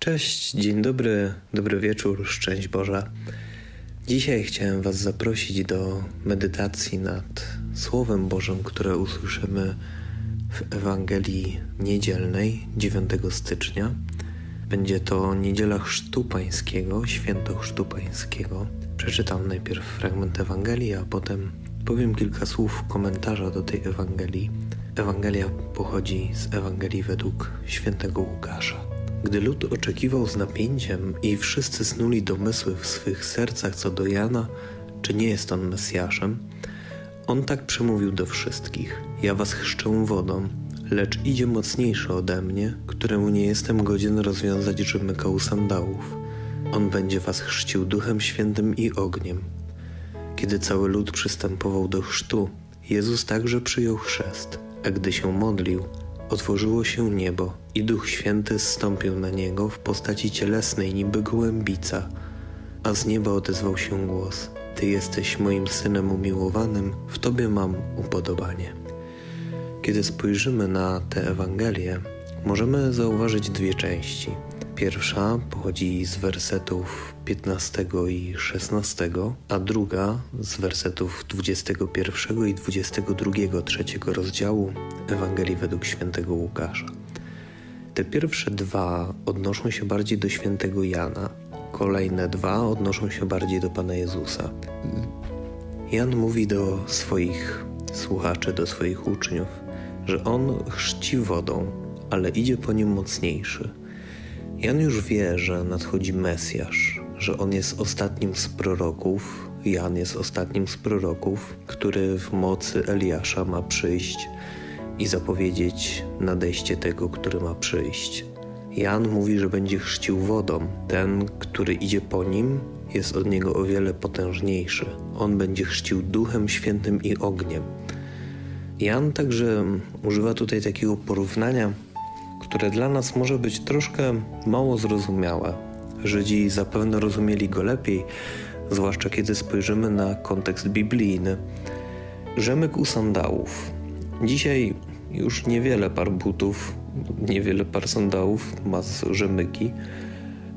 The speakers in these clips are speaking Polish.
Cześć, dzień dobry, dobry wieczór, szczęść Boże. Dzisiaj chciałem Was zaprosić do medytacji nad Słowem Bożym, które usłyszymy w Ewangelii Niedzielnej 9 stycznia. Będzie to Niedziela Chrztu Pańskiego, Święto Chrztu Pańskiego. Przeczytam najpierw fragment Ewangelii, a potem powiem kilka słów komentarza do tej Ewangelii. Ewangelia pochodzi z Ewangelii według świętego Łukasza. Gdy lud oczekiwał z napięciem i wszyscy snuli domysły w swych sercach co do Jana, czy nie jest on Mesjaszem, on tak przemówił do wszystkich: Ja was chrzczę wodą, lecz idzie mocniejszy ode mnie, któremu nie jestem godzien rozwiązać rzemyka u sandałów. On będzie was chrzcił duchem świętym i ogniem. Kiedy cały lud przystępował do chrztu, Jezus także przyjął chrzest, a gdy się modlił, otworzyło się niebo i Duch Święty zstąpił na niego w postaci cielesnej niby gołębica, a z nieba odezwał się głos: Ty jesteś moim synem umiłowanym, w Tobie mam upodobanie. Kiedy spojrzymy na tę Ewangelię, możemy zauważyć dwie części. Pierwsza pochodzi z wersetów 15 i 16, a druga z wersetów 21 i 22 trzeciego rozdziału Ewangelii według świętego Łukasza. Te pierwsze dwa odnoszą się bardziej do świętego Jana, kolejne dwa odnoszą się bardziej do Pana Jezusa. Jan mówi do swoich słuchaczy, do swoich uczniów, że on chrzci wodą, ale idzie po nim mocniejszy. Jan już wie, że nadchodzi Mesjasz, że on jest ostatnim z proroków. Jan jest ostatnim z proroków, który w mocy Eliasza ma przyjść i zapowiedzieć nadejście tego, który ma przyjść. Jan mówi, że będzie chrzcił wodą. Ten, który idzie po nim, jest od niego o wiele potężniejszy. On będzie chrzcił duchem świętym i ogniem. Jan także używa tutaj takiego porównania, które dla nas może być troszkę mało zrozumiałe. Żydzi zapewne rozumieli go lepiej, zwłaszcza kiedy spojrzymy na kontekst biblijny. Rzemyk u sandałów. Dzisiaj już niewiele par butów, niewiele par sandałów ma rzemyki,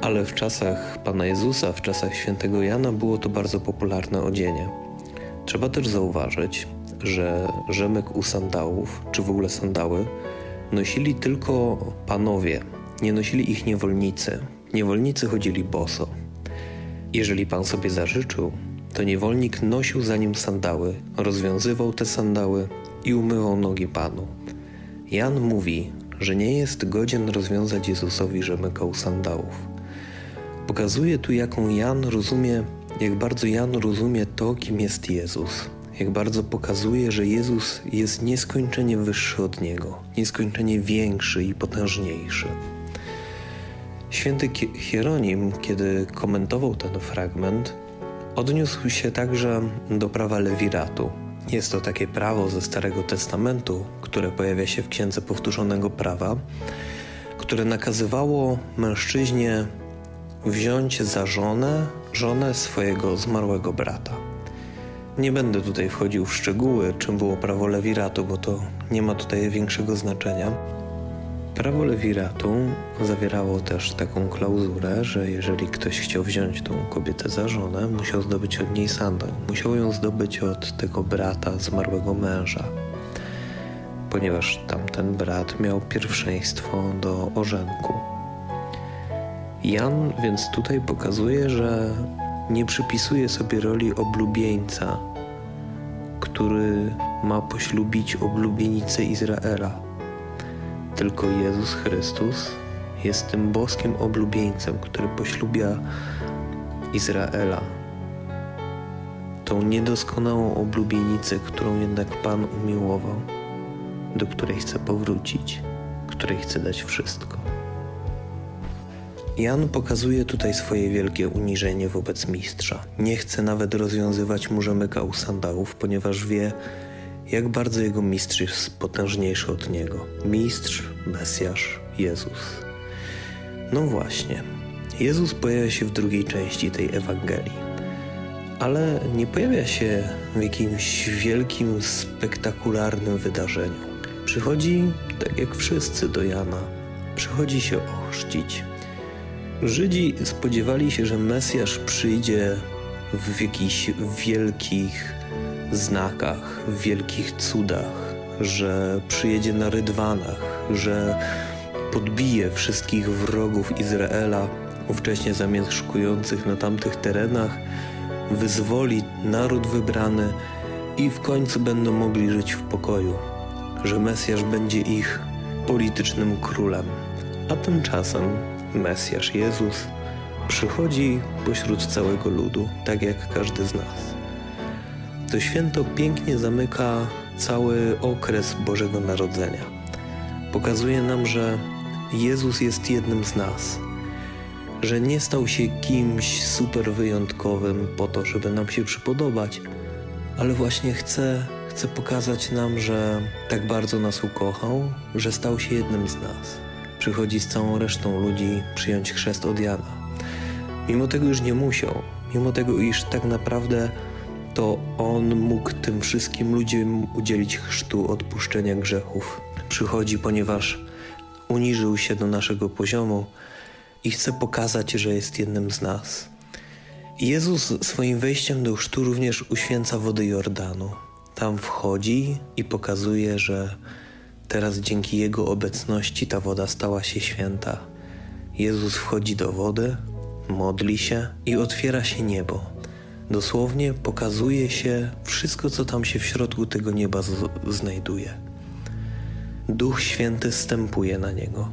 ale w czasach Pana Jezusa, w czasach świętego Jana było to bardzo popularne odzienie. Trzeba też zauważyć, że rzemek u sandałów, czy w ogóle sandały, nosili tylko panowie, nie nosili ich niewolnicy. Niewolnicy chodzili boso. Jeżeli pan sobie zażyczył, to niewolnik nosił za nim sandały, rozwiązywał te sandały i umywał nogi panu. Jan mówi, że nie jest godzien rozwiązać Jezusowi rzemyka u sandałów. Pokazuje tu, jaką Jan rozumie, jak bardzo Jan rozumie to, kim jest Jezus jak bardzo pokazuje, że Jezus jest nieskończenie wyższy od Niego, nieskończenie większy i potężniejszy. Święty Hieronim, kiedy komentował ten fragment, odniósł się także do prawa lewiratu. Jest to takie prawo ze Starego Testamentu, które pojawia się w Księdze Powtórzonego Prawa, które nakazywało mężczyźnie wziąć za żonę żonę swojego zmarłego brata. Nie będę tutaj wchodził w szczegóły, czym było prawo lewiratu, bo to nie ma tutaj większego znaczenia. Prawo lewiratu zawierało też taką klauzulę, że jeżeli ktoś chciał wziąć tą kobietę za żonę, musiał zdobyć od niej sandał. Musiał ją zdobyć od tego brata zmarłego męża, ponieważ tamten brat miał pierwszeństwo do orzenku. Jan więc tutaj pokazuje, że nie przypisuje sobie roli oblubieńca, który ma poślubić oblubienicę Izraela. Tylko Jezus Chrystus jest tym boskim oblubieńcem, który poślubia Izraela. Tą niedoskonałą oblubienicę, którą jednak Pan umiłował, do której chce powrócić, której chce dać wszystko. Jan pokazuje tutaj swoje wielkie uniżenie wobec mistrza. Nie chce nawet rozwiązywać mu rzemyka u sandałów, ponieważ wie, jak bardzo jego mistrz jest potężniejszy od niego. Mistrz, Mesjasz, Jezus. No właśnie, Jezus pojawia się w drugiej części tej Ewangelii, ale nie pojawia się w jakimś wielkim, spektakularnym wydarzeniu. Przychodzi, tak jak wszyscy do Jana, przychodzi się ochrzcić Żydzi spodziewali się, że Mesjasz przyjdzie w jakichś wielkich znakach, w wielkich cudach, że przyjedzie na rydwanach, że podbije wszystkich wrogów Izraela, ówcześnie zamieszkujących na tamtych terenach, wyzwoli naród wybrany i w końcu będą mogli żyć w pokoju, że Mesjasz będzie ich politycznym królem. A tymczasem Mesjasz Jezus przychodzi pośród całego ludu, tak jak każdy z nas. To święto pięknie zamyka cały okres Bożego Narodzenia. Pokazuje nam, że Jezus jest jednym z nas, że nie stał się kimś super wyjątkowym po to, żeby nam się przypodobać, ale właśnie chce, chce pokazać nam, że tak bardzo nas ukochał, że stał się jednym z nas. Przychodzi z całą resztą ludzi przyjąć chrzest od Jana. Mimo tego już nie musiał, mimo tego, iż tak naprawdę to on mógł tym wszystkim ludziom udzielić chrztu odpuszczenia grzechów. Przychodzi, ponieważ uniżył się do naszego poziomu i chce pokazać, że jest jednym z nas. Jezus swoim wejściem do chrztu również uświęca wody Jordanu. Tam wchodzi i pokazuje, że teraz dzięki Jego obecności ta woda stała się święta. Jezus wchodzi do wody, modli się i otwiera się niebo. Dosłownie pokazuje się wszystko, co tam się w środku tego nieba znajduje. Duch Święty stępuje na niego.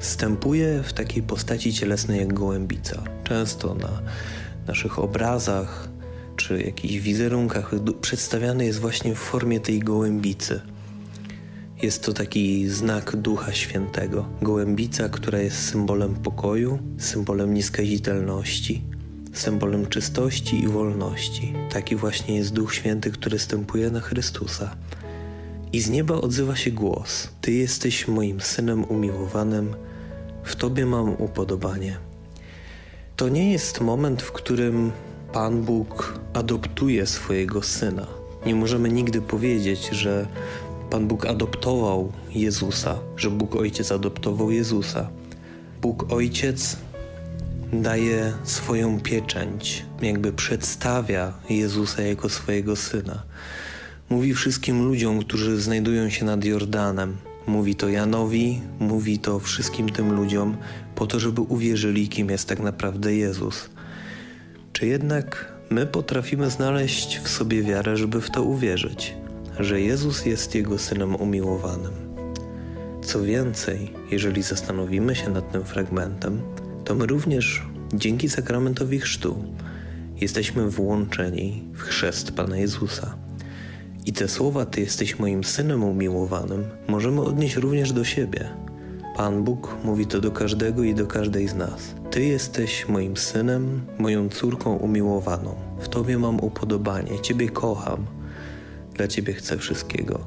Stępuje w takiej postaci cielesnej jak gołębica. Często na naszych obrazach czy jakichś wizerunkach przedstawiany jest właśnie w formie tej gołębicy. Jest to taki znak Ducha Świętego. Gołębica, która jest symbolem pokoju, symbolem nieskazitelności, symbolem czystości i wolności. Taki właśnie jest Duch Święty, który stępuje na Chrystusa. I z nieba odzywa się głos: Ty jesteś moim synem umiłowanym, w Tobie mam upodobanie. To nie jest moment, w którym Pan Bóg adoptuje swojego syna. Nie możemy nigdy powiedzieć, że Pan Bóg adoptował Jezusa, że Bóg Ojciec adoptował Jezusa. Bóg Ojciec daje swoją pieczęć, jakby przedstawia Jezusa jako swojego syna. Mówi wszystkim ludziom, którzy znajdują się nad Jordanem. Mówi to Janowi, mówi to wszystkim tym ludziom, po to, żeby uwierzyli, kim jest tak naprawdę Jezus. Czy jednak my potrafimy znaleźć w sobie wiarę, żeby w to uwierzyć, że Jezus jest Jego synem umiłowanym? Co więcej, jeżeli zastanowimy się nad tym fragmentem, to my również dzięki sakramentowi chrztu jesteśmy włączeni w chrzest Pana Jezusa. I te słowa Ty jesteś moim synem umiłowanym możemy odnieść również do siebie. Pan Bóg mówi to do każdego i do każdej z nas. Ty jesteś moim synem, moją córką umiłowaną. W Tobie mam upodobanie, Ciebie kocham, dla Ciebie chcę wszystkiego.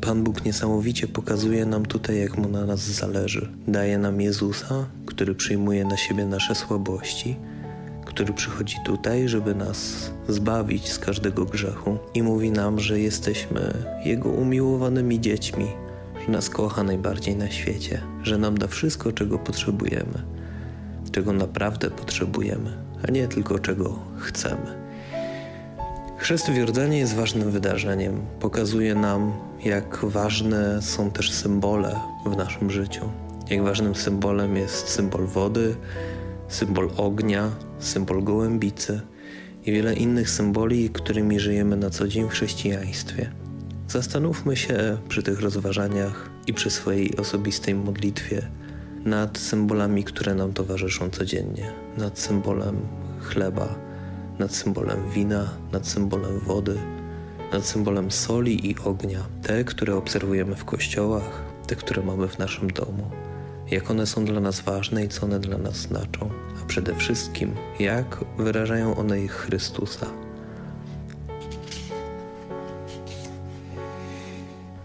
Pan Bóg niesamowicie pokazuje nam tutaj, jak mu na nas zależy. Daje nam Jezusa, który przyjmuje na siebie nasze słabości, który przychodzi tutaj, żeby nas zbawić z każdego grzechu i mówi nam, że jesteśmy Jego umiłowanymi dziećmi, że nas kocha najbardziej na świecie, że nam da wszystko, czego potrzebujemy, czego naprawdę potrzebujemy, a nie tylko czego chcemy. Chrzest w jest ważnym wydarzeniem. Pokazuje nam, jak ważne są też symbole w naszym życiu. Jak ważnym symbolem jest symbol wody, symbol ognia, symbol gołębicy i wiele innych symboli, którymi żyjemy na co dzień w chrześcijaństwie. Zastanówmy się przy tych rozważaniach i przy swojej osobistej modlitwie nad symbolami, które nam towarzyszą codziennie, nad symbolem chleba nad symbolem wina, nad symbolem wody, nad symbolem soli i ognia, te, które obserwujemy w kościołach, te, które mamy w naszym domu, jak one są dla nas ważne i co one dla nas znaczą, a przede wszystkim jak wyrażają one ich Chrystusa.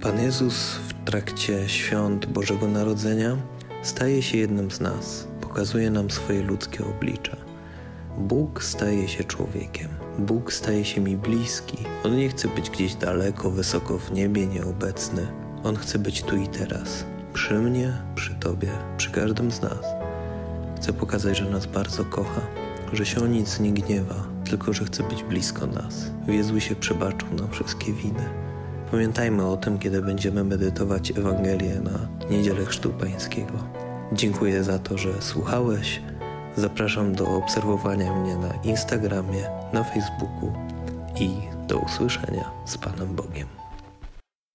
Pan Jezus w trakcie świąt Bożego Narodzenia staje się jednym z nas, pokazuje nam swoje ludzkie oblicze. Bóg staje się człowiekiem. Bóg staje się mi bliski. On nie chce być gdzieś daleko, wysoko w niebie, nieobecny. On chce być tu i teraz. Przy mnie, przy Tobie, przy każdym z nas. Chce pokazać, że nas bardzo kocha, że się o nic nie gniewa, tylko że chce być blisko nas. W Jezusie przebaczył nam wszystkie winy. Pamiętajmy o tym, kiedy będziemy medytować Ewangelię na Niedzielę Chrztu Pańskiego. Dziękuję za to, że słuchałeś. Zapraszam do obserwowania mnie na Instagramie, na Facebooku i do usłyszenia z Panem Bogiem.